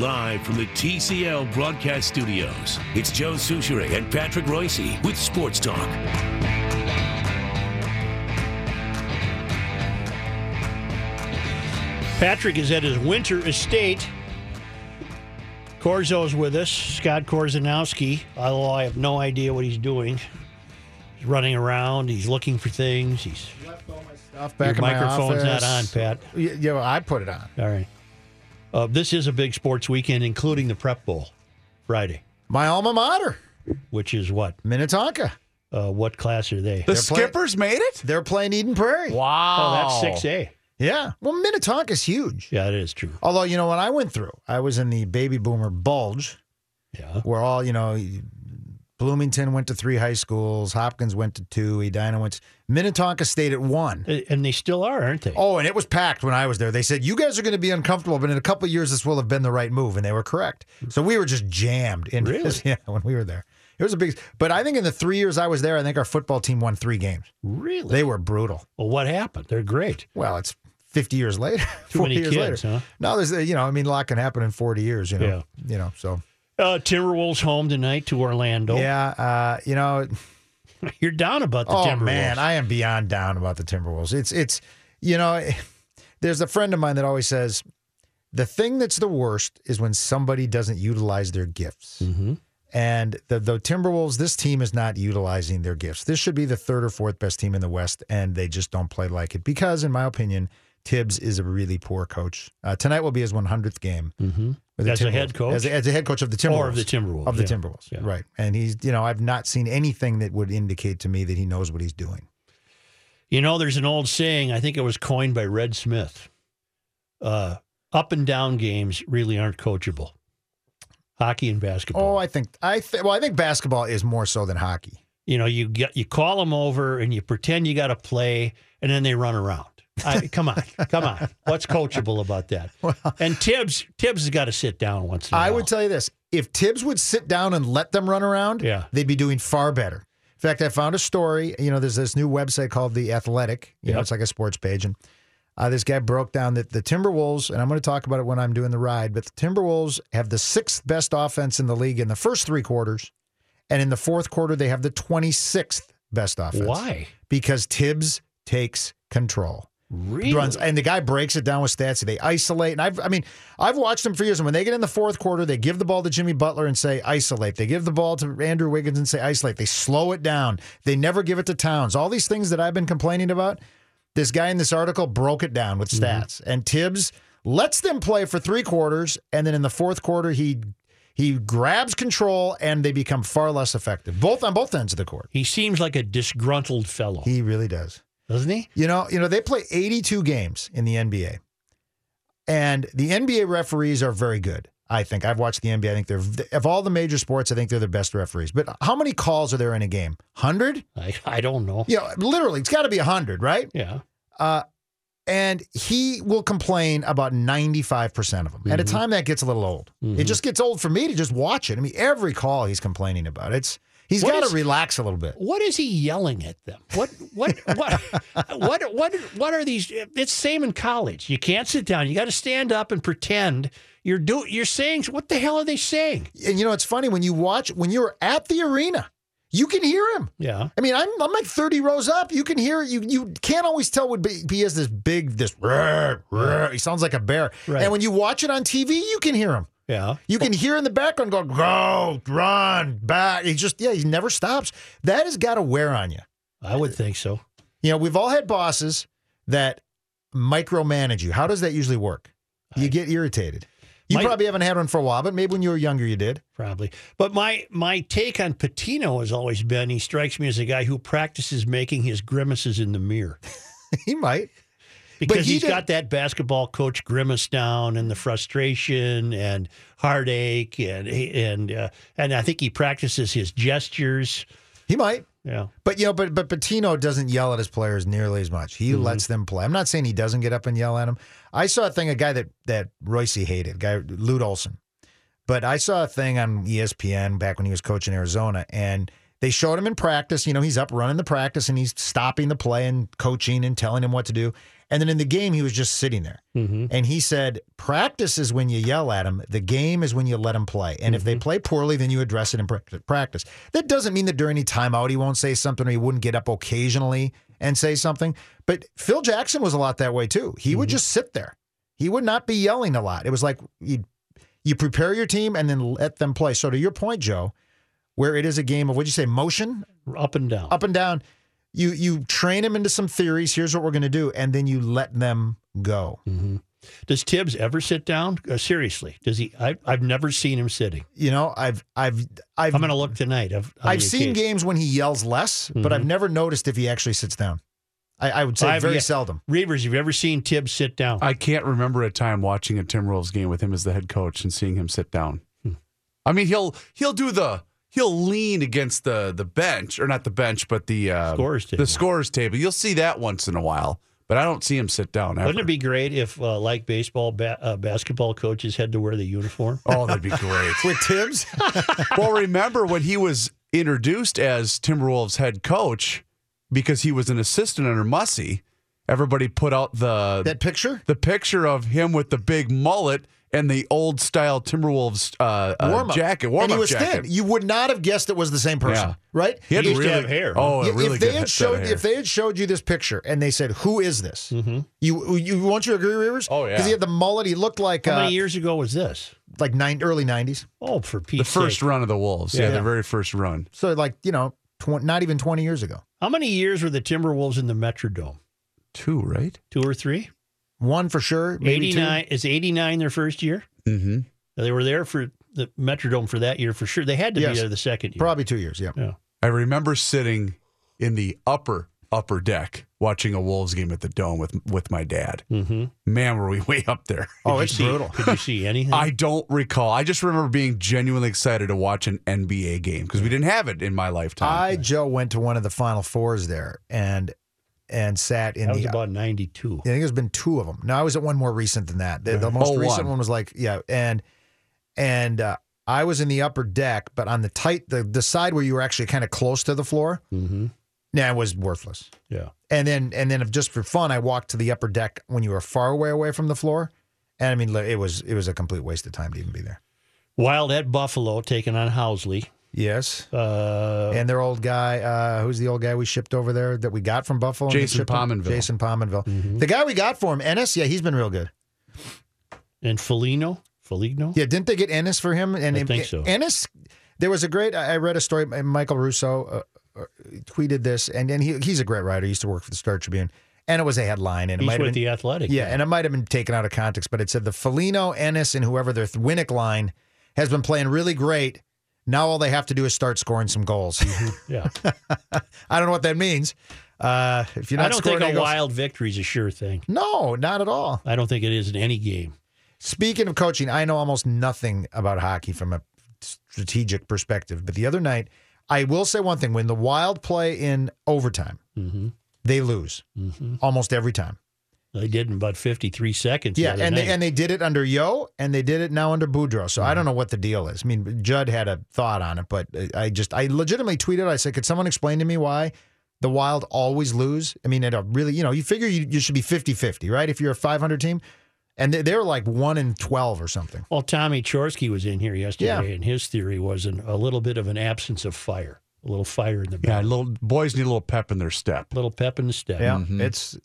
Live from the TCO broadcast studios, it's Joe Soucheray and Patrick Reusse with Sports Talk. Patrick is at his winter estate. Corzo's with us, Scott Korzenowski, although I have no idea what he's doing. He's running around, he's looking for things. He's left all my Stuff back your in my microphone's not on, Pat. Y- Yeah, well, I put it on. All right. Uh, this is a big sports weekend, including the Prep Bowl Friday, My alma mater, which is what? Minnetonka. Uh, what class are they? The They're playing- Skippers made it? They're playing Eden Prairie. Wow. Oh, that's 6A. Yeah. Well, Minnetonka's huge. Yeah, it is true. Although, you know, when I went through, I was in the baby boomer bulge Yeah. where all, you know, Bloomington went to three high schools, Hopkins went to two, Edina went to, Minnetonka stayed at one. And they still are, aren't they? Oh, and it was packed when I was there. They said, you guys are going to be uncomfortable, but in a couple of years, this will have been the right move. And they were correct. So we were just jammed in Really? Yeah, when we were there. It was a big, but I think in the three years I was there, I think our football team won three games. Really? They were brutal. well, what happened? They're great. Well, it's 50 years later. Too 40 many years kids, later. huh? No, there's, you know, I mean, a lot can happen in 40 years, you know. Yeah. You know, so. Uh, Timberwolves home tonight to Orlando. Yeah, uh, you know, You're down about the oh Timberwolves. man, I am beyond down about the Timberwolves. It's, it's, you know, there's a friend of mine that always says the thing that's the worst is when somebody doesn't utilize their gifts. Mm-hmm. And the, the Timberwolves, this team is not utilizing their gifts. This should be the third or fourth best team in the West, and they just don't play like it because, in my opinion, Thibs is a really poor coach. Uh, tonight will be his 100th game Mm-hmm. As a head coach? as a, as a head coach of the Timberwolves, Or of the Timberwolves, of the yeah. Timberwolves, Yeah. right? And he's, you know, I've not seen anything that would indicate to me that he knows what he's doing. You know, there's an old saying, I think it was coined by Red Smith. Uh, up and down games really aren't coachable. Hockey and basketball. Oh, I think I th- well, I think basketball is more so than hockey. you know, you get you call them over and you pretend you got to play, and then they run around. I, come on, come on. What's coachable about that? and Thibs, Thibs has got to sit down once in a I while. I would tell you this: if Thibs would sit down and let them run around, Yeah. they'd be doing far better. In fact, I found a story. You know, there's this new website called The Athletic. You know, it's like a sports page, and uh, this guy broke down that the Timberwolves, and I'm going to talk about it when I'm doing the ride, but the Timberwolves have the sixth best offense in the league in the first three quarters, and in the fourth quarter they have the 26th best offense. Why? Because Thibs takes control Really? runs, and the guy breaks it down with stats. They isolate, and I've, I mean, I've watched them for years. And when they get in the fourth quarter, they give the ball to Jimmy Butler and say isolate. They give the ball to Andrew Wiggins and say isolate. They slow it down. They never give it to Towns. All these things that I've been complaining about. This guy in this article broke it down with mm-hmm. stats, and Thibs lets them play for three quarters, and then in the fourth quarter, he he grabs control, and they become far less effective, both on both ends of the court. He seems like a disgruntled fellow, He really does. Doesn't he? You know, you know, they play 82 games in the NBA. And the NBA referees are very good. I think I've watched the NBA. I think they're of all the major sports, I think they're the best referees. But how many calls are there in a game? 100? I, I don't know. You know, literally, it's got to be 100, right? Yeah. Uh and he will complain about 95% of them. At a time that gets a little old. It just gets old for me to just watch it. I mean, every call he's complaining about. It's he's got to relax a little bit. What is he yelling at them? What what what what what what are these? It's same in college. You can't sit down. You got to stand up and pretend you're do you're saying what the hell are they saying? And you know, it's funny when you watch when you're at the arena, you can hear him. Yeah. I mean, I'm, I'm like 30 rows up. You can hear you. You can't always tell what be- he has this big this. "Rrr, rrr." He sounds like a bear. Right. And when you watch it on TV, you can hear him. Yeah. You can hear in the background go go run back. He just yeah, he never stops. That has got to wear on you. I would think so. You know, we've all had bosses that micromanage you. How does that usually work? You get irritated. You My- probably haven't had one for a while, but maybe when you were younger, you did. Probably. But my my take on Pitino has always been he strikes me as a guy who practices making his grimaces in the mirror. he might. Because he he's did- got that basketball coach grimace down and the frustration and heartache and and uh, and I think he practices his gestures. He might. Yeah. But you know, but but Pitino doesn't yell at his players nearly as much. He lets them play. I'm not saying he doesn't get up and yell at them. I saw a thing, a guy that that Reusse hated, guy Lute Olson. But I saw a thing on ESPN back when he was coaching Arizona, and they showed him in practice. You know, he's up running the practice and he's stopping the play and coaching and telling him what to do. And then in the game, he was just sitting there. Mm-hmm. And he said, practice is when you yell at him. The game is when you let him play. And if they Mm-hmm. play poorly, then you address it in practice. That doesn't mean that during any timeout he won't say something or he wouldn't get up occasionally and say something. But Phil Jackson was a lot that way too. He would just sit there. He would not be yelling a lot. It was like you you prepare your team and then let them play. So to your point, Joe, where it is a game of what'd you say, motion? Up and down. up and down. You you train them into some theories. Here's what we're going to do, and then you let them go. Does Thibs ever sit down? Uh, seriously, does he? I, I've never seen him sitting. You know, I've I've I've I'm going to look tonight. I've, I've seen occasion. games when he yells less, but I've never noticed if he actually sits down. I, I would say I've very yet- seldom. Reavers, have you ever seen Thibs sit down? I can't remember a time watching a Tim Timberwolves game with him as the head coach and seeing him sit down. Hmm. I mean, he'll he'll do the he'll lean against the the bench or not the bench, but the uh, Scorer's table. The scorers table. You'll see that once in a while, but I don't see him sit down. Ever. Wouldn't it be great if, uh, like baseball, ba- uh, basketball coaches had to wear the uniform? Oh, that'd be great. With Thibs, well, remember when he was introduced as Timberwolves head coach because he was an assistant under Mussy. Everybody put out the that picture the picture of him with the big mullet and the old style Timberwolves uh, uh, warm up jacket, warm and he up was jacket. thin. You would not have guessed it was the same person, Yeah. right? He had He really, have hair. Oh, a Yeah, really if they good had set of showed hair. if they had showed you this picture and they said, "Who is this?" You you want you agree, Rivers? Oh, yeah. because he had the mullet. He looked like How uh, many years ago was this? like nine early nineties. Oh, for Pete's the first sake. run of the Wolves, yeah, Yeah. the very first run. So like you know, tw- not even twenty years ago. How many years were the Timberwolves in the Metrodome? Two, right? Two or three? One for sure. Maybe two. 89. Is 89 their first year? Mm-hmm. They were there for the Metrodome for that year for sure. They had to Yes. be there the second year. Probably two years. Yeah. Yeah. I remember sitting in the upper upper deck watching a Wolves game at the Dome with with my dad. Mm-hmm. Man, were we way up there. Oh, it's see, brutal. Could you see anything? I don't recall. I just remember being genuinely excited to watch an NBA game because we didn't have it in my lifetime. I Joe went to one of the Final Fours there and and sat in that was the. about 92. I think there's been two of them. No, I was at one more recent than that. The, the most Oh, recent one. one was like yeah, and and uh, I was in the upper deck, but on the tight the the side where you were actually kind of close to the floor. Mm-hmm. Nah, it was worthless. Yeah. And then and then if just for fun, I walked to the upper deck when you were far away away from the floor. And I mean, it was it was a complete waste of time to even be there. Wild at Buffalo taking on Housley. Yes. Uh, and their old guy, uh, who's the old guy we shipped over there that we got from Buffalo? Jason? Pominville. Jason Pominville. Mm-hmm. The guy we got for him, Ennis, yeah, he's been real good. and Foligno. Foligno? Yeah, didn't they get Ennis for him? And I think so. Ennis, there was a great. I read a story. Michael Russo uh, uh, tweeted this, and and he, he's a great writer. He used to work for the Star Tribune, and it was a headline, and it He's might have been the Athletic. yeah, and it might have been taken out of context, but it said the Foligno, Ennis, and whoever their Winnik line has been playing really great. Now all they have to do is start scoring some goals. yeah. I don't know what that means. Uh, if you're not I don't scoring think a goals- wild victory is a sure thing. No, not at all. I don't think it is in any game. Speaking of coaching, I know almost nothing about hockey from a strategic perspective. But the other night, I will say one thing: when the Wild play in overtime, Mm-hmm. they lose almost every time. They did in about 53 seconds. Yeah, other and night. they, and they did it under Yeo, and they did it now under Boudreau. So I mm-hmm. don't know what the deal is. I mean, Judd had a thought on it, but I just I legitimately tweeted. I said, "Could someone explain to me why the Wild always lose?" I mean, at a really, you know, you figure you, you should be 50-50, right? If you're a 500 team, and they, they're like one in 12 or something. Well, Tommy Chorske was in here yesterday, Yeah. and his theory was an, a little bit of an absence of fire, a little fire in the yeah, belly, little boys need a little pep in their step. a little pep in the step. Yeah, mm-hmm. it's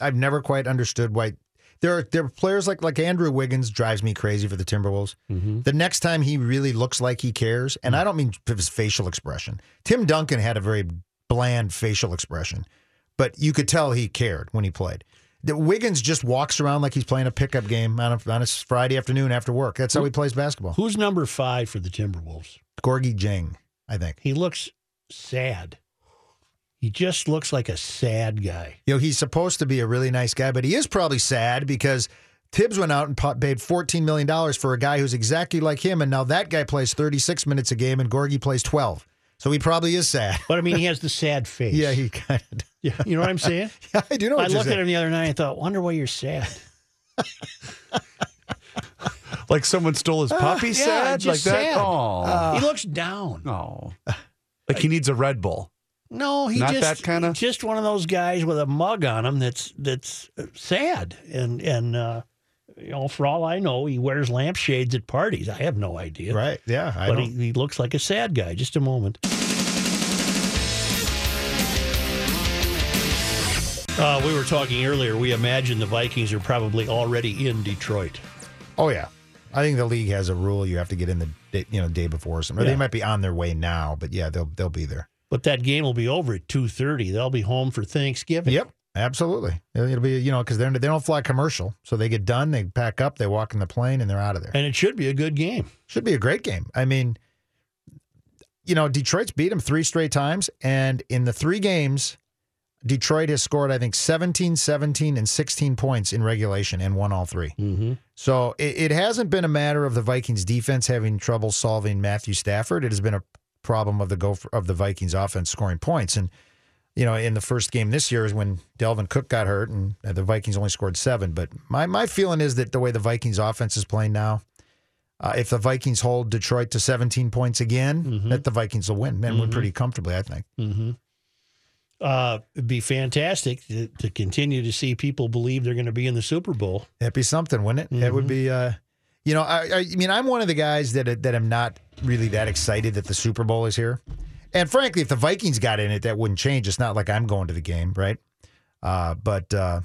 I've never quite understood why there are there are players like like Andrew Wiggins drives me crazy for the Timberwolves. Mm-hmm. The next time he really looks like he cares, and mm. I don't mean his facial expression. Tim Duncan had a very bland facial expression, but you could tell he cared when he played. The Wiggins just walks around like he's playing a pickup game on a, on a Friday afternoon after work. That's how he plays basketball. Who's number five for the Timberwolves? Gorgui Dieng, I think. He looks sad. He just looks like a sad guy. You know, he's supposed to be a really nice guy, but he is probably sad because Thibs went out and paid $14 million for a guy who's exactly like him. And now that guy plays 36 minutes a game and Gorgui plays 12. So he probably is sad. But I mean, he has the sad face. Yeah, he kind of. Yeah, you know what I'm saying? Yeah, I do know I what you're looked at him the other night and thought, wonder why you're sad. Like someone stole his uh, puppy. yeah, sad, like just that. sad. Oh, he looks down. oh, like he needs a Red Bull. No, he Not just that kinda- just one of those guys with a mug on him that's that's sad and and uh, you know for all I know he wears lampshades at parties. I have no idea. Right? Yeah. I but he, he looks like a sad guy. Just a moment. Uh, we were talking earlier. We imagine the Vikings are probably already in Detroit. oh yeah. I think the league has a rule you have to get in the day, you know day before some, or Yeah. they might be on their way now, but yeah, they'll they'll be there. But that game will be over at two thirty. They'll be home for Thanksgiving. Yep, absolutely. It'll, be you know because they they don't fly commercial, so they get done, they pack up, they walk in the plane, and they're out of there. And it should be a good game. Should be a great game. I mean, you know, Detroit's beat them three straight times, and in the three games, Detroit has scored I think 17, 17, and 16 points in regulation and won all 3 Mm-hmm. So it, it hasn't been a matter of the Vikings defense having trouble solving Matthew Stafford. It has been a problem of the go of the Vikings offense scoring points. And you know, in the first game this year is when Dalvin Cook got hurt and the Vikings only scored seven. But my my feeling is that the way the Vikings offense is playing now, uh, if the Vikings hold Detroit to 17 points again, that the Vikings will win and win pretty comfortably. I think. Mm-hmm. Uh, it'd be fantastic to, to continue to see people believe they're going to be in the Super Bowl. That'd be something, wouldn't it? That would be, uh, you know, I, I mean, I'm one of the guys that that am not really that excited that the Super Bowl is here. And frankly, if the Vikings got in it, that wouldn't change. It's not like I'm going to the game, right? Uh, but uh,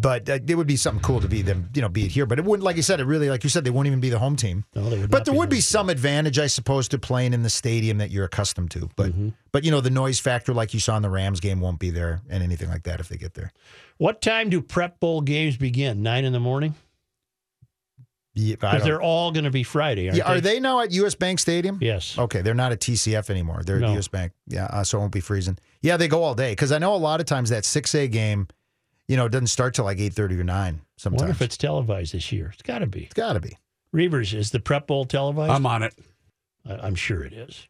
but uh, it would be something cool to be them, you know, be it here. But it wouldn't, like you said, it really, like you said, they won't even be the home team. No, they would But there be would be some advantage, I suppose, to playing in the stadium that you're accustomed to. But but you know, the noise factor, like you saw in the Rams game, won't be there, and anything like that if they get there. What time do prep bowl games begin? Nine in the morning? Yeah, Because don't- they're all going to be Friday, aren't Yeah, are they now at US Bank Stadium? Yes. Okay, they're not at TCF anymore. They're No. at US Bank. Yeah, uh, so it won't be freezing. Yeah, they go all day because I know a lot of times that six A game, you know, it doesn't start till like eight thirty or nine. I Sometimes wonder if it's televised this year. It's got to be. it's got to be. Reavers, is the prep bowl televised? I'm on it. I- I'm sure it is.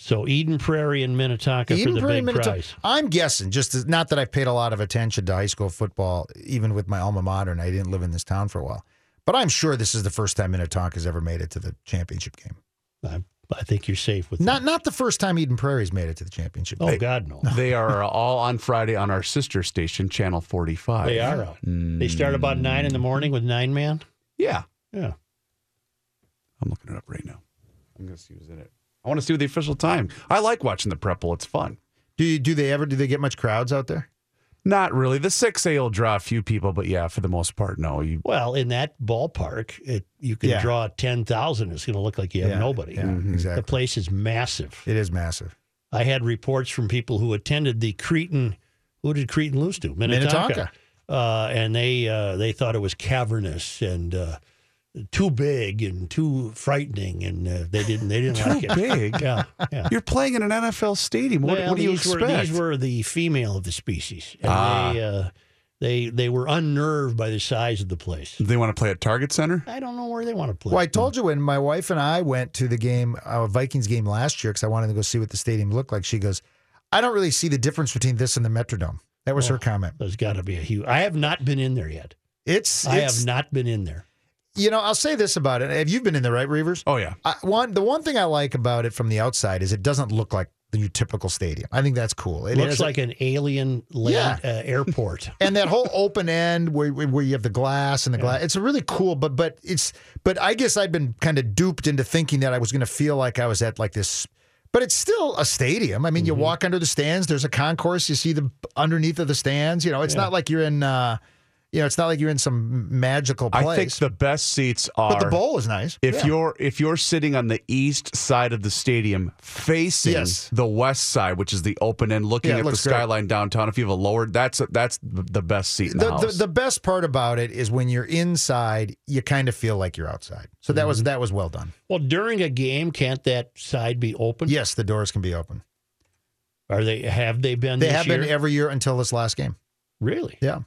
So Eden Prairie and Minnetonka Eden for the Prairie big Minnetonka- prize. I'm guessing, just as, not that I've paid a lot of attention to high school football, even with my alma mater, and I didn't live in this town for a while. But I'm sure this is the first time Minnetonka has ever made it to the championship game. I, I think you're safe with Not not the first time Eden Prairie's made it to the championship. that. Oh game. God, no. They are all on Friday on our sister station, Channel 45. They are out. Mm. They start about nine in the morning with nine man. Yeah. Yeah. I'm looking it up right now. I'm going to see who's in it. I want to see the official time. I like watching the prep bowl. It's fun. Do you, do they ever do they get much crowds out there? Not really. The 6A will draw a few people, but yeah, for the most part, no. You Well, in that ballpark, it, you can Yeah. draw ten thousand. It's going to look like you have Yeah, nobody. Yeah, Mm-hmm. The place is massive. It is massive. I had reports from people who attended the Cretin. Who did Cretin lose to? Minnetonka. Minnetonka. Uh, and they uh, they thought it was cavernous and uh, too big and too frightening, and uh, they didn't they didn't like it. big. Yeah, yeah. You're playing in an NFL stadium. What, Well, what do you expect? Were, these were the female of the species, and Ah. they uh, they they were unnerved by the size of the place. they want to play at Target Center? I don't know where they want to play. Well, I told you when my wife and I went to the game, uh, Vikings game last year, because I wanted to go see what the stadium looked like. She goes, "I don't really see the difference between this and the Metrodome." That was Oh. her comment. There's got to be a huge. I have not been in there yet. It's, I have not been in there. You know, I'll say this about it. Have you been in there, right, Reavers? Oh, yeah. I, one, the one thing I like about it from the outside is it doesn't look like the typical stadium. I think that's cool. It looks has- like an alien land uh, airport. and that whole open end where where you have the glass and the glass it's really cool but but it's but i guess i'd been kind of duped into thinking that i was going to feel like i was at like this but it's still a stadium i mean you walk under the stands there's a concourse you see the underneath of the stands you know it's not like you're in uh you know it's not like you're in some magical place I think the best seats are but the bowl is nice if Yeah. you're if you're sitting on the east side of the stadium facing Yes. the west side, which is the open end looking Yeah, at the looks great. skyline downtown, if you have a lower that's that's the best seat in the, the, house. the, the best part about it is when you're inside you kind of feel like you're outside so that was mm-hmm. that was well done Well, during a game, can't that side be open? yes the doors can be open Are they? Have they been? they this have year? been every year until this last game really. Yeah.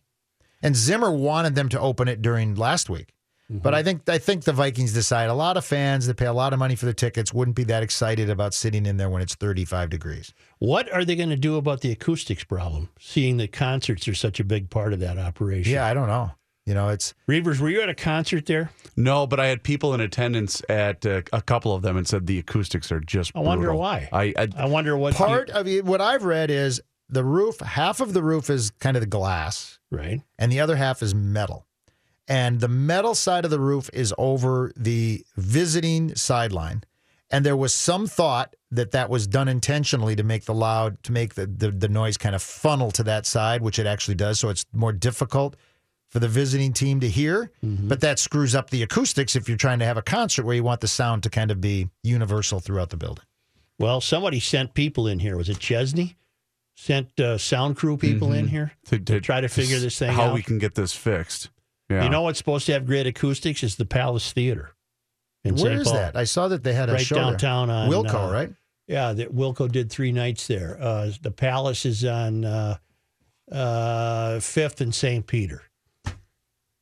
And Zimmer wanted them to open it during last week. Mm-hmm. But I think I think the Vikings decide a lot of fans that pay a lot of money for their tickets wouldn't be that excited about sitting in there when it's 35 degrees. What are they going to do about the acoustics problem? Seeing that concerts are such a big part of that operation. Yeah, I don't know. You know, it's Reavers, were you at a concert there? No, but I had people in attendance at uh, a couple of them and said the acoustics are just. I wonder brutal. why. I, I I wonder what you- part of it. What I've read is the roof. Half of the roof is kind of the glass, right. and the other half is metal. And the metal side of the roof is over the visiting sideline. And there was some thought that that was done intentionally to make the loud, to make the, the, the noise kind of funnel to that side, which it actually does. So it's more difficult for the visiting team to hear. Mm-hmm. But that screws up the acoustics if you're trying to have a concert where you want the sound to kind of be universal throughout the building. Well, somebody sent people in here. Was it Chesney? Sent uh, sound crew people in here to, to try to figure this thing how out. How we can get this fixed. Yeah. You know what's supposed to have great acoustics is the Palace Theater. In Where St. is Paul. that? I saw that they had a Right show there. downtown on, Wilco, uh, right? Yeah, that Wilco did three nights there. Uh, the Palace is on uh, uh, Fifth and St. Peter,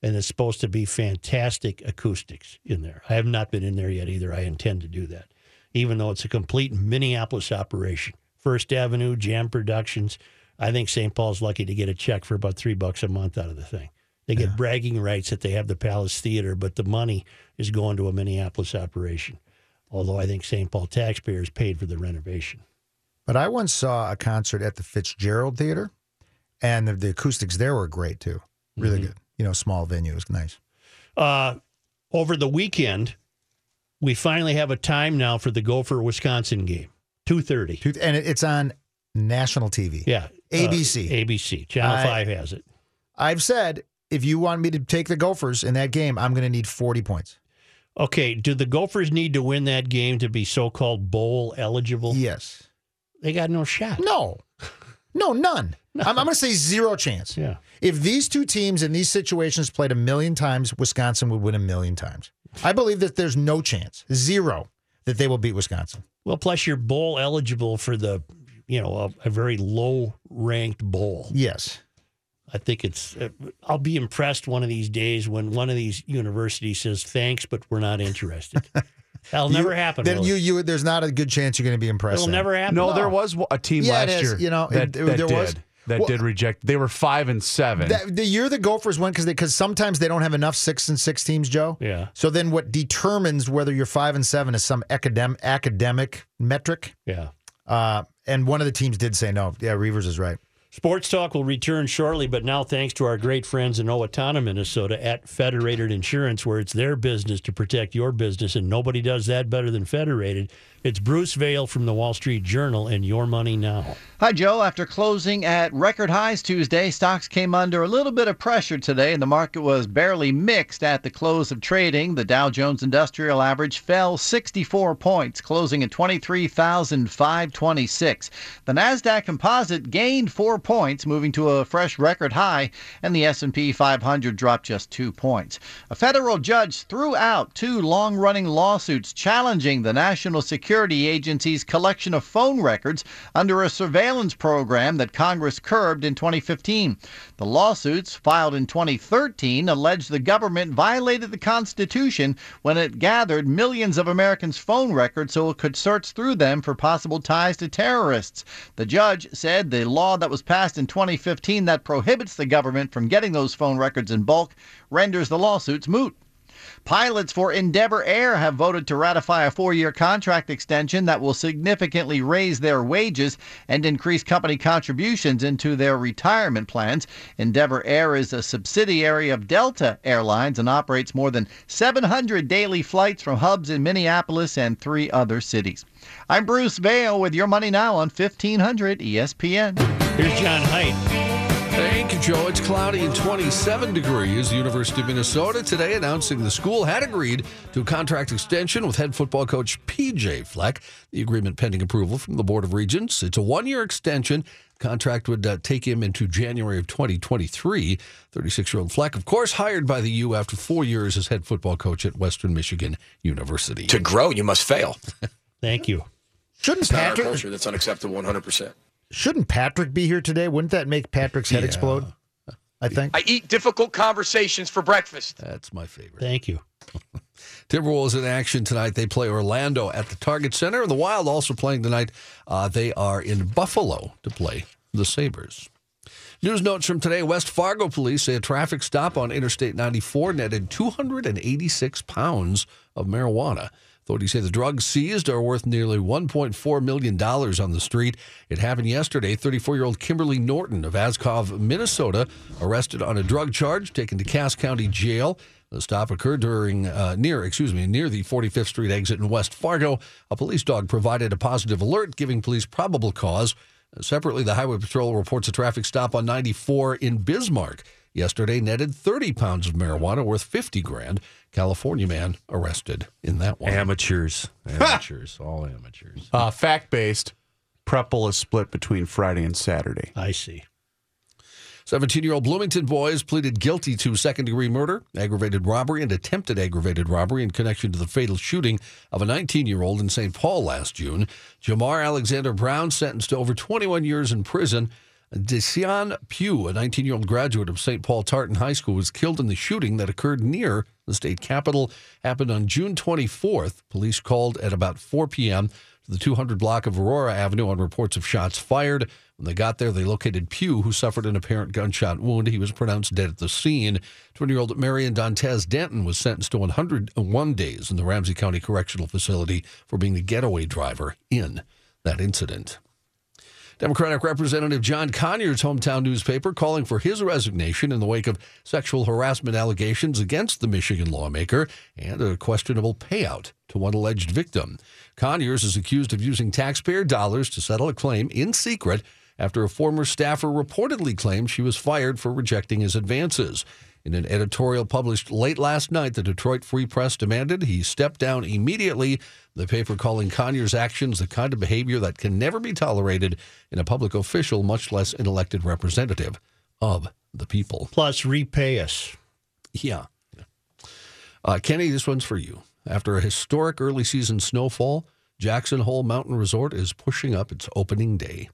and it's supposed to be fantastic acoustics in there. I have not been in there yet either. I intend to do that, even though it's a complete Minneapolis operation. First Avenue Jam Productions. I think St. Paul's lucky to get a check for about three bucks a month out of the thing. They get bragging rights that they have the Palace Theater, but the money is going to a Minneapolis operation. Although I think St. Paul taxpayers paid for the renovation. But I once saw a concert at the Fitzgerald Theater, and the, the acoustics there were great too. Really Mm-hmm. good. You know, small venue. It was nice. Uh, over the weekend, we finally have a time now for the Gopher Wisconsin game, two thirty. And it's on national TV. Yeah, uh, ABC. ABC. Channel I- Five has it. I've said if you want me to take the Gophers in that game, I'm going to need 40 points. Okay, do the Gophers need to win that game to be so-called bowl eligible? Yes. They got no shot. No. No, none. I'm, I'm going to say zero chance. Yeah. If these two teams in these situations played a million times, Wisconsin would win a million times. I believe that there's no chance, zero, that they will beat Wisconsin. Well, plus you're bowl eligible for the, you know, a, a very low-ranked bowl. Yes. I think it's. Uh, I'll be impressed one of these days when one of these universities says thanks, but we're not interested. That'll never You- happen. Then will you, you, there's not a good chance you're going to be impressed. It'll then. never happen. no, there was a team Yeah, last year. You know, that, it- that there did was- that Well- did reject. They were five and seven. That, the year the Gophers went because because sometimes they don't have enough six and six teams, Joe. Yeah. So then, what determines whether you're five and seven is some academic academic metric. Yeah. Uh, and one of the teams did say no. Yeah, Reavers is right. Sports Talk will return shortly, but now thanks to our great friends in Owatonna, Minnesota at Federated Insurance, where it's their business to protect your business, and nobody does that better than Federated. It's Bruce Vail from the Wall Street Journal and Your Money Now. Hi, Joe. After closing at record highs Tuesday, stocks came under a little bit of pressure today, and the market was barely mixed at the close of trading. The Dow Jones Industrial Average fell 64 points, closing at 23,526. The Nasdaq Composite gained four points, moving to a fresh record high, and the S&P 500 dropped just two points. A federal judge threw out two long-running lawsuits challenging the National Security Agency's collection of phone records under a surveillance program that Congress curbed in 2015. The lawsuits, filed in 2013, allege the government violated the Constitution when it gathered millions of Americans' phone records so it could search through them for possible ties to terrorists. The judge said the law that was passed in 2015 that prohibits the government from getting those phone records in bulk renders the lawsuits moot. Pilots for Endeavor Air have voted to ratify a four year contract extension that will significantly raise their wages and increase company contributions into their retirement plans. Endeavor Air is a subsidiary of Delta Airlines and operates more than 700 daily flights from hubs in Minneapolis and three other cities. I'm Bruce Vail with Your Money Now on 1500 ESPN. Here's John Height. Thank you, Joe. It's cloudy and 27 degrees. The University of Minnesota today announcing the school had agreed to a contract extension with head football coach PJ Fleck. The agreement pending approval from the Board of Regents. It's a one year extension. Contract would uh, take him into January of 2023. 36 year old Fleck, of course, hired by the U after four years as head football coach at Western Michigan University. To grow, you must fail. Thank you. Shouldn't It's not our Patrick culture. That's unacceptable 100%. Shouldn't Patrick be here today? Wouldn't that make Patrick's head explode? I think. I eat difficult conversations for breakfast. That's my favorite. Thank you. Timberwolves in action tonight. They play Orlando at the Target Center. The Wild also playing tonight. Uh, they are in Buffalo to play the Sabres. News notes from today West Fargo police say a traffic stop on Interstate 94 netted 286 pounds of marijuana. Authorities say the drugs seized are worth nearly $1.4 million on the street. It happened yesterday. 34 year old Kimberly Norton of Askov, Minnesota, arrested on a drug charge, taken to Cass County Jail. The stop occurred during uh, near, excuse me, near the 45th Street exit in West Fargo. A police dog provided a positive alert, giving police probable cause. Separately, the Highway Patrol reports a traffic stop on 94 in Bismarck. Yesterday, netted 30 pounds of marijuana worth 50 grand. California man arrested in that one. Amateurs. Amateurs. all amateurs. Uh, fact based, Preple is split between Friday and Saturday. I see. 17 year old Bloomington boys pleaded guilty to second degree murder, aggravated robbery, and attempted aggravated robbery in connection to the fatal shooting of a 19 year old in St. Paul last June. Jamar Alexander Brown sentenced to over 21 years in prison. Desian Pugh, a 19 year old graduate of St. Paul Tartan High School, was killed in the shooting that occurred near the state capitol. Happened on June 24th. Police called at about 4 p.m. to the 200 block of Aurora Avenue on reports of shots fired. When they got there, they located Pugh, who suffered an apparent gunshot wound. He was pronounced dead at the scene. 20 year old Marion Dantes Denton was sentenced to 101 days in the Ramsey County Correctional Facility for being the getaway driver in that incident. Democratic Representative John Conyers' hometown newspaper calling for his resignation in the wake of sexual harassment allegations against the Michigan lawmaker and a questionable payout to one alleged victim. Conyers is accused of using taxpayer dollars to settle a claim in secret after a former staffer reportedly claimed she was fired for rejecting his advances. In an editorial published late last night, the Detroit Free Press demanded he step down immediately. The paper calling Conyers' actions the kind of behavior that can never be tolerated in a public official, much less an elected representative of the people. Plus, repay us. Yeah. Uh, Kenny, this one's for you. After a historic early season snowfall, Jackson Hole Mountain Resort is pushing up its opening day.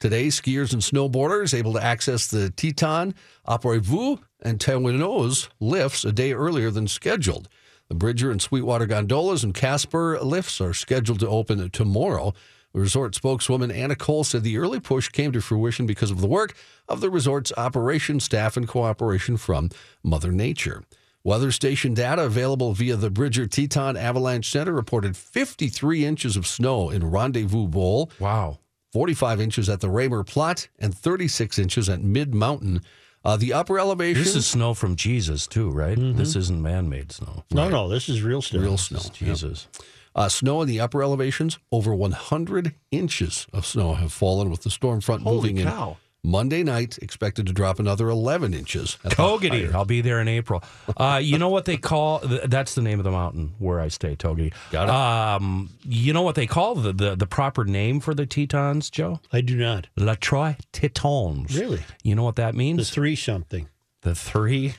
Today, skiers and snowboarders able to access the Teton, Après-Vous, and Tawino's lifts a day earlier than scheduled. The Bridger and Sweetwater gondolas and Casper lifts are scheduled to open tomorrow. The resort spokeswoman Anna Cole said the early push came to fruition because of the work of the resort's operations staff and cooperation from Mother Nature. Weather station data available via the Bridger Teton Avalanche Center reported 53 inches of snow in Rendezvous Bowl. Wow. 45 inches at the Raymer Plot and 36 inches at Mid Mountain. Uh, the upper elevation. This is snow from Jesus, too, right? This isn't man made snow. No, no, this is real snow. real snow. Jesus. Uh, snow in the upper elevations, over 100 inches of snow have fallen with the storm front Holy moving cow. in. Monday night, expected to drop another 11 inches. at the Targhee. higher- I'll be there in April. Uh, you know what they call? That's the name of the mountain where I stay, Targhee. Got it. Um, you know what they call the, the the proper name for the Tetons, Joe? I do not. La Trois Tetons. Really? You know what that means? The three something. The three.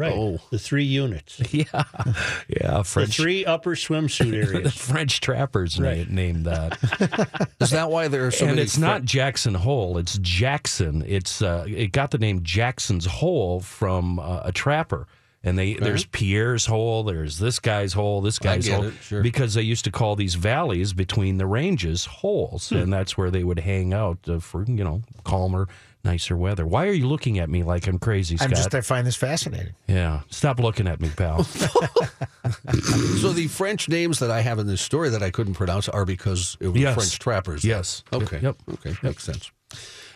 Right. Oh. The three units. Yeah, yeah. The French. three upper swimsuit the areas. French trappers na- named that. Is that why there are so and many? And it's Fre- not Jackson Hole. It's Jackson. It's uh, it got the name Jackson's Hole from uh, a trapper. And they there's Pierre's hole, there's this guy's hole, this guy's hole, it, sure. because they used to call these valleys between the ranges holes, Hmm. and that's where they would hang out uh, for you know calmer, nicer weather. Why are you looking at me like I'm crazy, Scott? I'm just I find this fascinating. yeah, stop looking at me, pal. So the French names that I have in this story that I couldn't pronounce are because it was Yes. French trappers. Yes. Okay. Yep. Okay. Makes sense.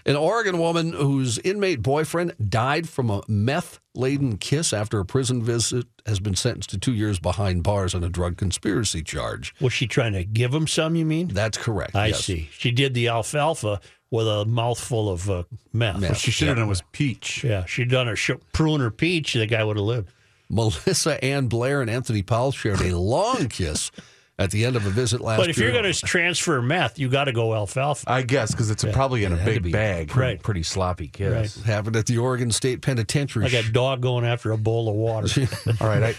An Oregon woman whose inmate boyfriend died from a meth laden kiss after a prison visit has been sentenced to two years behind bars on a drug conspiracy charge. Was she trying to give him some, you mean? That's correct. I yes. see. She did the alfalfa with a mouthful of uh, meth. Meth. What she should have done was peach. Yeah, she'd done her sh- prune her peach. The guy would have lived. Melissa Ann Blair and Anthony Powell shared a long kiss at the end of a visit last year. But if year. you're going to transfer meth, you got to go alfalfa. I guess because it's probably in a It had big bag. Pretty, Right. pretty sloppy kiss. happened at the Oregon State Penitentiary. Like a dog going after a bowl of water. All right, I,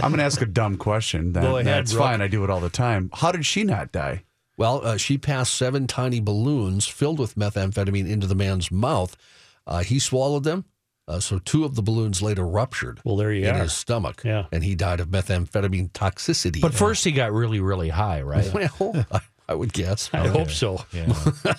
I'm going to ask a dumb question. Then. Go ahead, That's Brooke. fine. I do it all the time. How did she not die? Well, uh, she passed seven tiny balloons filled with methamphetamine into the man's mouth. Uh, he swallowed them, uh, so two of the balloons later ruptured Well, there you in are. his stomach, Yeah. and he died of methamphetamine toxicity. But first, he got really, really high, right? well, I, I would guess. I hope so. Yeah.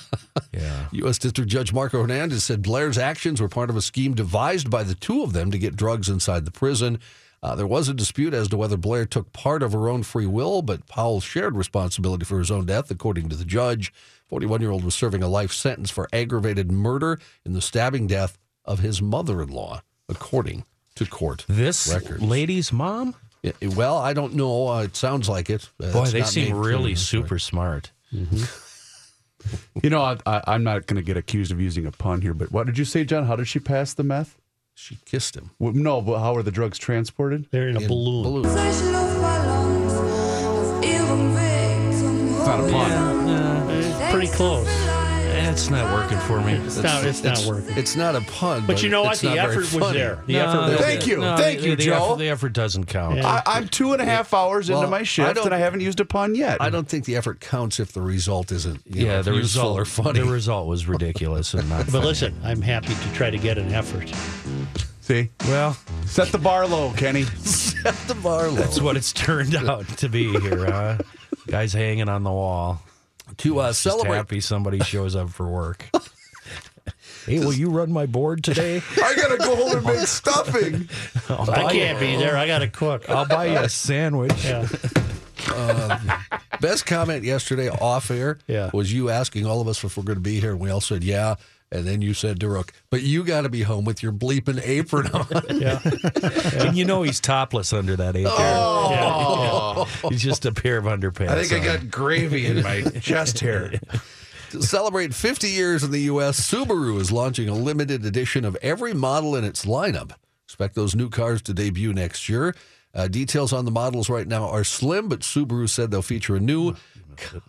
Yeah. U.S. District Judge Marco Hernandez said Blair's actions were part of a scheme devised by the two of them to get drugs inside the prison. Uh, there was a dispute as to whether Blair took part of her own free will, but Powell shared responsibility for his own death, according to the judge. 41 year old was serving a life sentence for aggravated murder in the stabbing death of his mother in law, according to court This records. lady's mom? Yeah, well, I don't know. Uh, it sounds like it. Uh, Boy, they not seem made clear really in this super smart. You know, I, I, I'm not going to get accused of using a pun here, but what did you say, John? How did she pass the meth? She kissed him. Well, no, but how are the drugs transported? They're in a in balloon. It's not a pun. It's pretty close. It's not working for me. It's not, it's not working. It's not a pun, But you know what? it's The not very effort was funny. there. The No, effort was Thank there. you. Thank the, you, the Joe. Effort, the effort doesn't count. Yeah. I, I'm two and a half hours Well, into my I shift, don't- and I haven't used a pun yet. I don't think the effort counts if the result isn't you yeah, know, the result or funny. The result was ridiculous and not. But listen, I'm happy to try to get an effort. See, well, set the bar low, Kenny. Set the bar low. that's what it's turned out to be here. Huh? Guys hanging on the wall, to uh, just celebrate. happy somebody shows up for work. hey, will you run my board today? I gotta go home and make stuffing. I'll I buy can't you, be there. I got to cook. I'll buy you a sandwich. Yeah. Best comment yesterday off air Yeah. was you asking all of us if we're going to be here, and we all said yeah. And then you said to Rook, but you got to be home with your bleeping apron on. Yeah. And you know he's topless under that apron. Yeah. He's just a pair of underpants. I think I got gravy in my chest hair. To celebrate 50 years in the U.S., Subaru is launching a limited edition of every model in its lineup. Expect those new cars to debut next year. Uh, details on the models right now are slim, but Subaru said they'll feature a new c-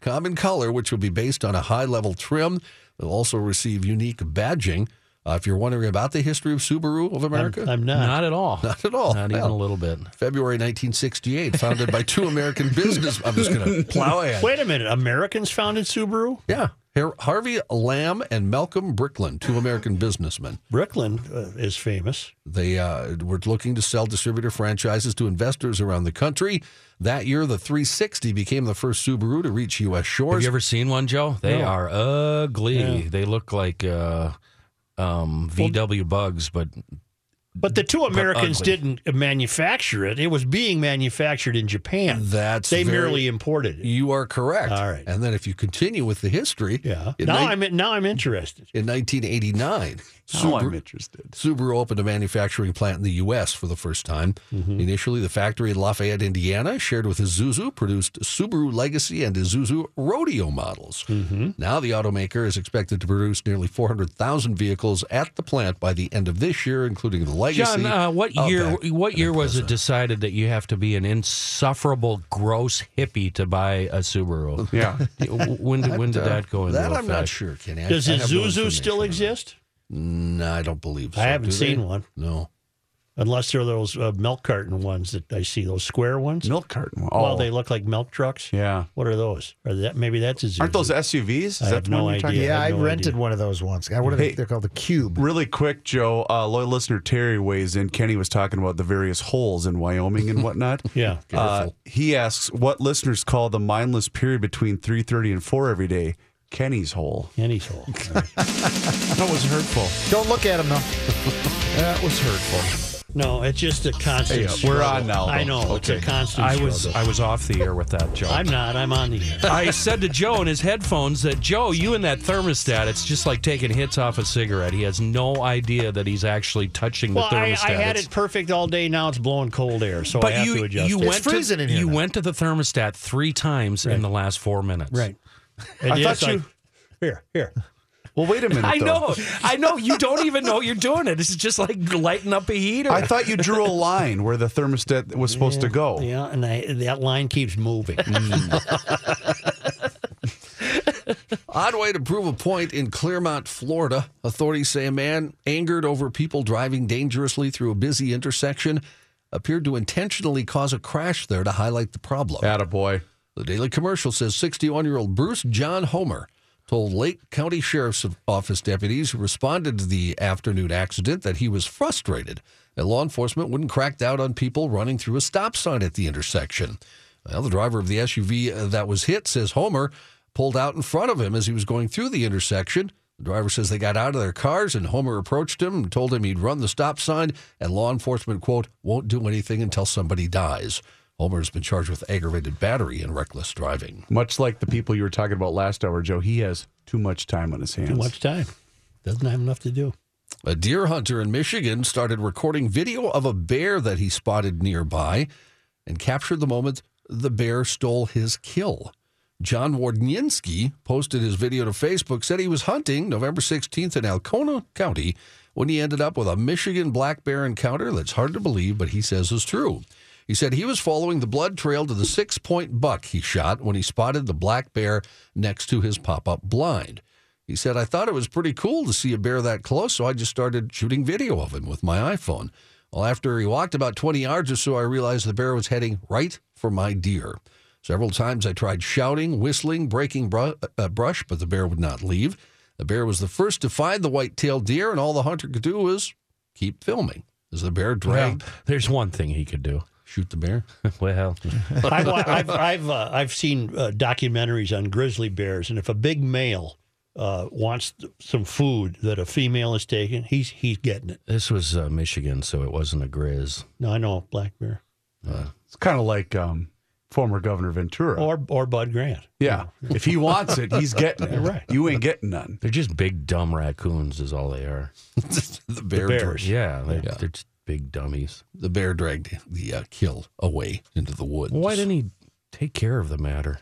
common color, which will be based on a high level trim. They'll also receive unique badging. Uh, if you're wondering about the history of Subaru of America, I'm, I'm not. Not at all. not at all. Not even a little bit. February 1968, founded by two American business. I'm just going to plow ahead. Wait a minute. Americans founded Subaru? Yeah. Har- Harvey Lamm and Malcolm Bricklin, two American businessmen. Bricklin uh, is famous. They uh, were looking to sell distributor franchises to investors around the country. That year, the 360 became the first Subaru to reach U.S. Shores. Have you ever seen one, Joe? They No. are ugly. Yeah. They look like uh, um, VW bugs, but But the two Americans ugly. didn't manufacture it. It was being manufactured in Japan. That's they very- merely imported it. You are correct. All right. And then if you continue with the history, Yeah. Now nine- I'm now I'm interested. in 1989, Now I'm Subaru, interested. Subaru opened a manufacturing plant in the U.S. for the first time. Mm-hmm. Initially, the factory in Lafayette, Indiana, shared with Isuzu, produced Subaru Legacy and Isuzu Rodeo models. Mm-hmm. Now, the automaker is expected to produce nearly 400,000 vehicles at the plant by the end of this year, including the Legacy. John, uh, what year? Outback, What year was it decided that you have to be an insufferable, gross hippie to buy a Subaru? Yeah. when did when did Uh, that go into That I'm not sure, Kenny. I- Does I have no Isuzu still information on exist? No, I don't believe so. I haven't Do they? seen one. No. Unless they're those uh, milk carton ones that I see, those square ones. Milk carton. Oh, Well, they look like milk trucks. yeah. What are those? Are that maybe that's a Isuzu? Aren't those SUVs? Is I that have the no one you're talking idea. Yeah, I I have no rented idea. one of those once. God, what are they? Hey. They're called the Cube. Really quick, Joe. Uh, loyal listener Terry weighs in. Kenny was talking about the various holes in Wyoming and whatnot. Yeah. Uh, he asks what listeners call the mindless period between three thirty and four every day. Kenny's hole. Kenny's hole. That was hurtful. Don't look at them though. That was hurtful. No, it's just a constant. Hey, struggle. we're on now, I though. know it's a constant. I was struggle. I was off the air with that, Joe. I'm not. I'm on the air. I said to Joe in his headphones that Joe, you and that thermostat, it's just like taking hits off a cigarette. He has no idea that he's actually touching Well, the I, thermostat. I had It's- it perfect all day. Now it's blowing cold air, so I have you to adjust. you it. went freezing to in here you now. went to the thermostat three times in the last four minutes. right. And I it's thought you- like, here, here. Well, wait a minute. I though. know, I know. You don't even know you're doing it. It's just like lighting up a heater. I thought you drew a line where the thermostat was supposed to go. Yeah, and I, that line keeps moving. Hmm. Odd way to prove a point in Clermont, Florida. Authorities say a man angered over people driving dangerously through a busy intersection appeared to intentionally cause a crash there to highlight the problem. Attaboy. The Daily Commercial says 61 year old Bruce John Homer told Lake County Sheriff's Office deputies who responded to the afternoon accident that he was frustrated that law enforcement wouldn't crack down on people running through a stop sign at the intersection. Well, the driver of the SUV uh, that was hit says Homer pulled out in front of him as he was going through the intersection. The driver says they got out of their cars and Homer approached him and told him he'd run the stop sign and law enforcement, quote, won't do anything until somebody dies. Homer has been charged with aggravated battery and reckless driving. Much like the people you were talking about last hour, Joe, he has too much time on his hands. Too much time. Doesn't have enough to do. A deer hunter in Michigan started recording video of a bear that he spotted nearby and captured the moment the bear stole his kill. John Wardnienski posted his video to Facebook, said he was hunting November 16th in Alcona County when he ended up with a Michigan black bear encounter that's hard to believe, but he says is true. He said he was following the blood trail to the six point buck he shot when he spotted the black bear next to his pop up blind. He said, I thought it was pretty cool to see a bear that close, so I just started shooting video of him with my iPhone. Well, after he walked about 20 yards or so, I realized the bear was heading right for my deer. Several times I tried shouting, whistling, breaking bru- uh, brush, but the bear would not leave. The bear was the first to find the white tailed deer, and all the hunter could do was keep filming. As the bear dragged, There's one thing he could do. Shoot the bear. Well, I've I've I've, uh, I've seen uh, documentaries on grizzly bears, and if a big male uh, wants th- some food that a female is taking, he's he's getting it. this was uh, Michigan, so it wasn't a grizz. No, I know black bear It's kind of like um, former Governor Ventura. or or Bud Grant. yeah. if he wants it, he's getting it. Right. You ain't getting none. They're just big dumb raccoons, is all they are. the bear, bears. dra- Yeah, they're, Yeah. they're just big dummies. the bear dragged the uh, kill away into the woods. Why didn't he take care of the matter?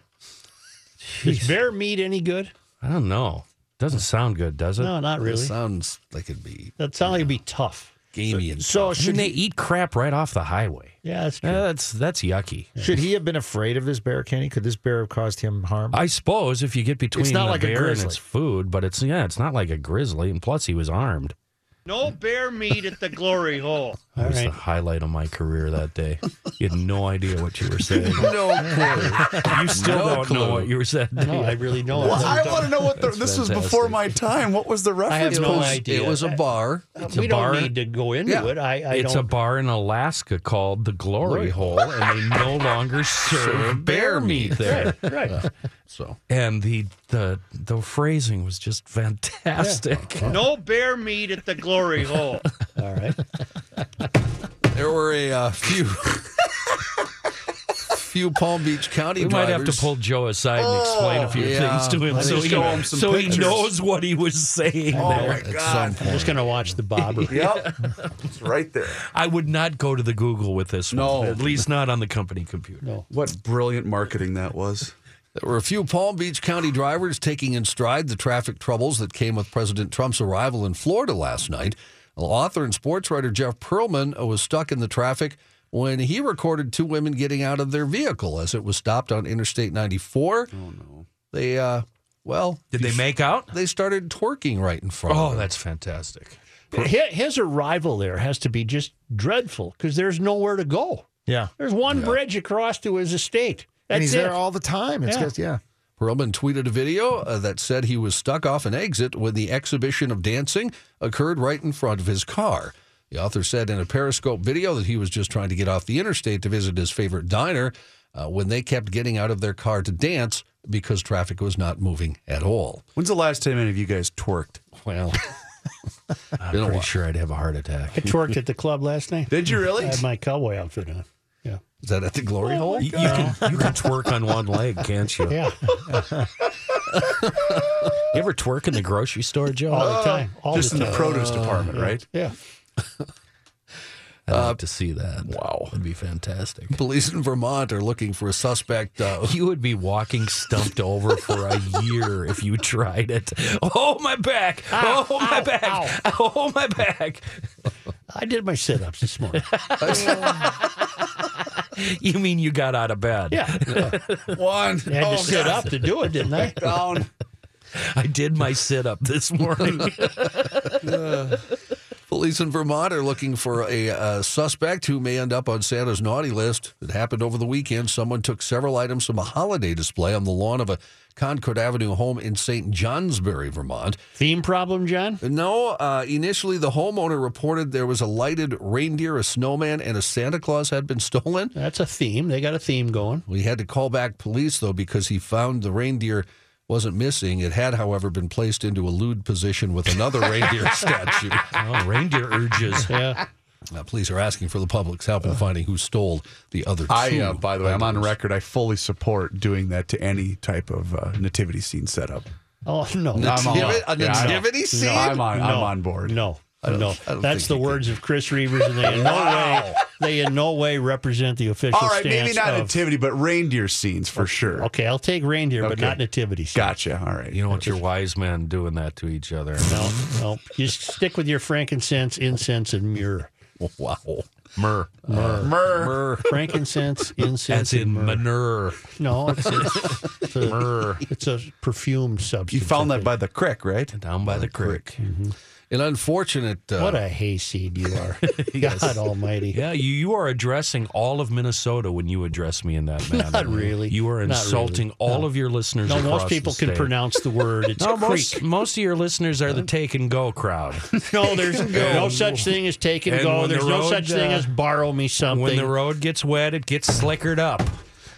Is bear meat any good? I don't know. Doesn't sound good, does it? No, not It really. sounds like it'd be That sounds like it'd be tough. gamey and So I mean, should they eat crap right off the highway. Yeah, that's true. Uh, that's that's yucky. should he have been afraid of this bear, Kenny? Could this bear have caused him harm? I suppose if you get between not the like a bear and its food, but it's yeah, it's not like a grizzly, and plus he was armed. No bear meat at the glory hole. That All was the highlight of my career that day. You had no idea what you were saying. no clue. You still No don't know what you were saying. No, I really don't. Well, I want to know what the, That's this was before my time. What was the reference? I have reference? no was- idea. It was a bar. It's we a don't bar- need to go into Yeah. it. I, I it's a don't. bar in Alaska called the Glory Hole, and they no longer serve bear meat there. right. Uh, so And the the the phrasing was just fantastic. No bear meat at the glory hole. All right. There were a uh, few few Palm Beach County We might have to pull Joe aside and explain a few yeah. things to him Let so, he, him so he knows what he was saying Oh there. my God! I'm just going to watch the bobber. Yep, it's right there. I would not go to the Google with this No. one. At least not on the company computer. No. What brilliant marketing that was. There were a few Palm Beach County drivers taking in stride the traffic troubles that came with President Trump's arrival in Florida last night. Well, author and sports writer Jeff Pearlman was stuck in the traffic when he recorded two women getting out of their vehicle as it was stopped on Interstate 94. Oh, no. They, uh, well, Did they make out? they started twerking right in front of Oh, that's fantastic. His arrival there has to be just dreadful because there's nowhere to go. yeah. There's one bridge across to his estate. That's and he's it. there all the time. It's Yeah. just, yeah. Pearlman tweeted a video uh, that said he was stuck off an exit when the exhibition of dancing occurred right in front of his car. The author said in a Periscope video that he was just trying to get off the interstate to visit his favorite diner uh, when they kept getting out of their car to dance because traffic was not moving at all. When's the last time any of you guys twerked? Well, I'm pretty sure I'd have a heart attack. I twerked at the club last night. Did you really? I had my cowboy outfit on. Yeah. Is that at the glory oh hole? You, you can you can twerk on one leg, can't you? Yeah. You ever twerk in the grocery store, Joe? All the time. Oh. All Just the in the produce uh, department, right? yeah. I'd like uh, to see that. Wow. That'd be fantastic. Police in Vermont are looking for a suspect. Uh, You would be walking stumped over for a year if you tried it. Oh, my back. Ah, oh, my ow, back. Oh, my back. I did my sit ups this morning. You mean you got out of bed? Yeah. one. I had to oh, sit up to do it, didn't I? Down. I did my sit up this morning. Police in Vermont are looking for a uh, suspect who may end up on Santa's naughty list. It happened over the weekend. Someone took several items from a holiday display on the lawn of a Concord Avenue home in St. Johnsbury, Vermont. Theme problem, John? No, uh, initially the homeowner reported there was a lighted reindeer, a snowman, and a Santa Claus had been stolen. That's a theme. They got a theme going. We had to call back police though because he found the reindeer wasn't missing. It had, however, been placed into a lewd position with another reindeer statue. Oh, reindeer urges. Yeah. Uh, police are asking for the public's help in finding who stole the other two. I, uh, by the way, I'm on record. I fully support doing that to any type of uh, nativity scene setup. Oh no. I'm on- Nativity- a Yeah, nativity scene? No, I'm on. I'm on board. No. Don't- no, I don't that's the you words of Chris Reavers, and they in no way they in no way represent the official All right, stance. maybe not of, nativity, but reindeer scenes for sure. Okay, I'll take reindeer, but not nativity. scene. Gotcha. All right. You know what your wise men doing that to each other? No, no. You stick with your frankincense, incense, and myrrh. Wow. Myrrh. Myrrh. Myrrh. Frankincense, incense, As in myrrh. manure. No, it's a, it's a, Myrrh. it's a perfumed substance. You found that by the crick, right? Down by the creek. An unfortunate. Uh. What a hayseed you are! God Almighty! Yeah, you, you are addressing all of Minnesota when you address me in that manner. Not really. You are insulting really. all No. of your listeners. No, across most the people can state. pronounce the word. It's No, creek. most, most of your listeners are the take and go crowd. No, there's no such thing as take and, And go. when the There's no road, such thing uh, as borrow me something. When the road gets wet, it gets slickered up.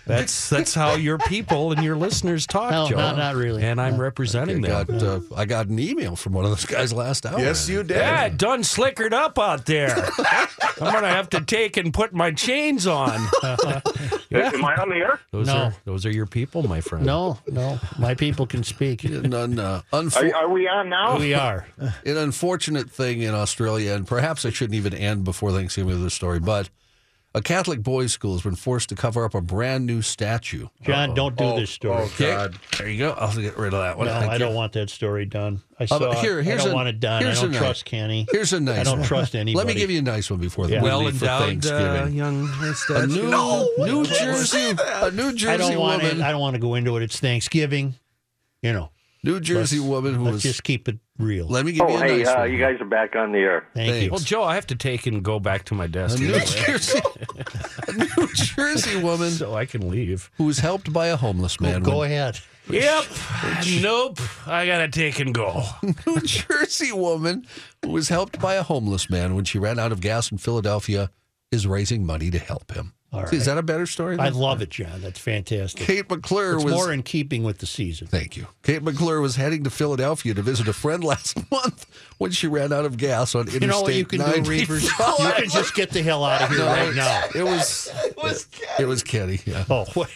That's that's how your people and your listeners talk, No, Joe. not- not really. And I'm representing I them. got, uh, I got an email from one of those guys last hour. Yes, you did. Yeah, done slickered up out there. I'm gonna have to take and put my chains on. Am I on the air? Those No. are those are your people, my friend. no, no, my people can speak. An, un, uh, unfor- Are, are we on now? We are. an unfortunate thing in Australia, and perhaps I shouldn't even end before Thanksgiving with this story, but a Catholic boys' school has been forced to cover up a brand new statue. John, don't do this story. Oh, Okay, there you go. I'll get rid of that one. no, Thank I you. don't want that story done. I Uh, saw. but here- it. here's I don't a- want it done. I here's don't a nice- trust Kenny. Here's a nice. I don't one. trust anybody. Let me give you a nice one before Yeah. Well leave for endowed uh, Thanksgiving. young a statue. new, New Jersey, a New Jersey I don't want woman, it. I don't want to go into it. It's Thanksgiving. You know. New Jersey let's- woman who Let's was. just keep it real. let me give you Oh, a hey, nice uh, one. you guys are back on the air. Thank Thanks. you. Well, Joe, I have to take and go back to my a desk New Jersey, a New Jersey woman so I can leave. who was helped by a homeless man. Go when- ahead. Yep. nope. I gotta take and go. New Jersey woman who was helped by a homeless man when she ran out of gas in Philadelphia is raising money to help him. All See, Is that a better story? I than- love it, John. That's fantastic. Kate McClure It's was. more in keeping with the season. Thank you. Kate McClure was heading to Philadelphia to visit a friend last month when she ran out of gas on Interstate You know what you can do, 95. Reavers? You can just get the hell out of here No, right it's- now. It was. It was Kenny. It was Kenny. Yeah. Oh, what?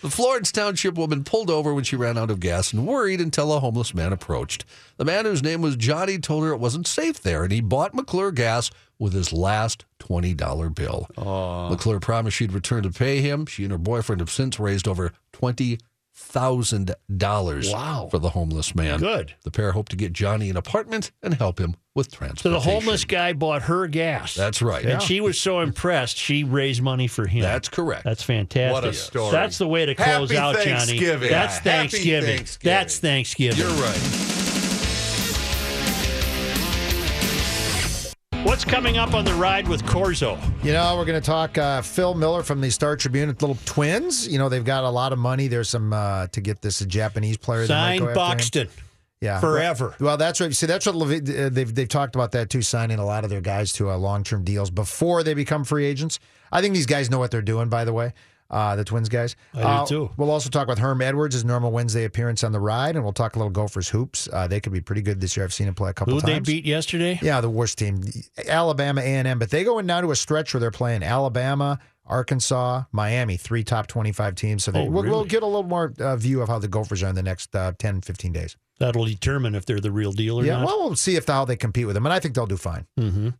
The Florence Township woman pulled over when she ran out of gas and worried until a homeless man approached. The man, whose name was Johnny, told her it wasn't safe there, and he bought McClure gas with his last $20 bill. McClure promised she'd return to pay him. She and her boyfriend have since raised over $20,000 Wow. for the homeless man. Good. The pair hope to get Johnny an apartment and help him with transportation. So the homeless guy bought her gas. That's right. And she was so impressed, she raised money for him. That's correct. That's fantastic. What a story. That's the way to close Happy out, Johnny. Thanksgiving. That's Thanksgiving. Thanksgiving. That's Thanksgiving. You're right. Coming up on the ride with Corzo? You know, we're going to talk uh, Phil Miller from the Star Tribune, little twins. You know, they've got a lot of money. There's some uh, to get this Japanese player. that might Sign go after him. Buxton. Yeah, forever. Well, that's right. See, that's what Levi- uh, they've they've talked about that too, signing a lot of their guys to uh, long term deals before they become free agents. I think these guys know what they're doing. By the way, uh, the Twins guys. I do, Uh, too. We'll also talk with Herm Edwards, his normal Wednesday appearance on the ride, and we'll talk a little Gophers hoops. Uh, they could be pretty good this year. I've seen him play a couple Who they times. beat yesterday? Yeah, the worst team, Alabama, A and M. But they go in now to a stretch where they're playing Alabama, Arkansas, Miami, three top twenty-five teams. So they, Oh, we'll, we'll get a little more uh, view of how the Gophers are in the next uh, 10, 15 days. That'll determine if they're the real deal or yeah, not. well, we'll see if how they compete with them, and I think they'll do fine hmm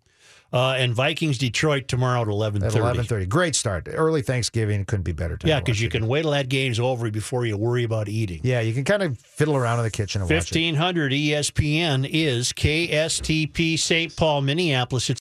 Uh, and Vikings Detroit tomorrow at eleven at thirty. eleven thirty. Great start, early Thanksgiving. Couldn't be better. Time Yeah, because you it. can wait till that game's over before you worry about eating. Yeah, you can kind of fiddle around in the kitchen and watch it. Fifteen hundred ESPN is KSTP St. Paul, Minneapolis. It's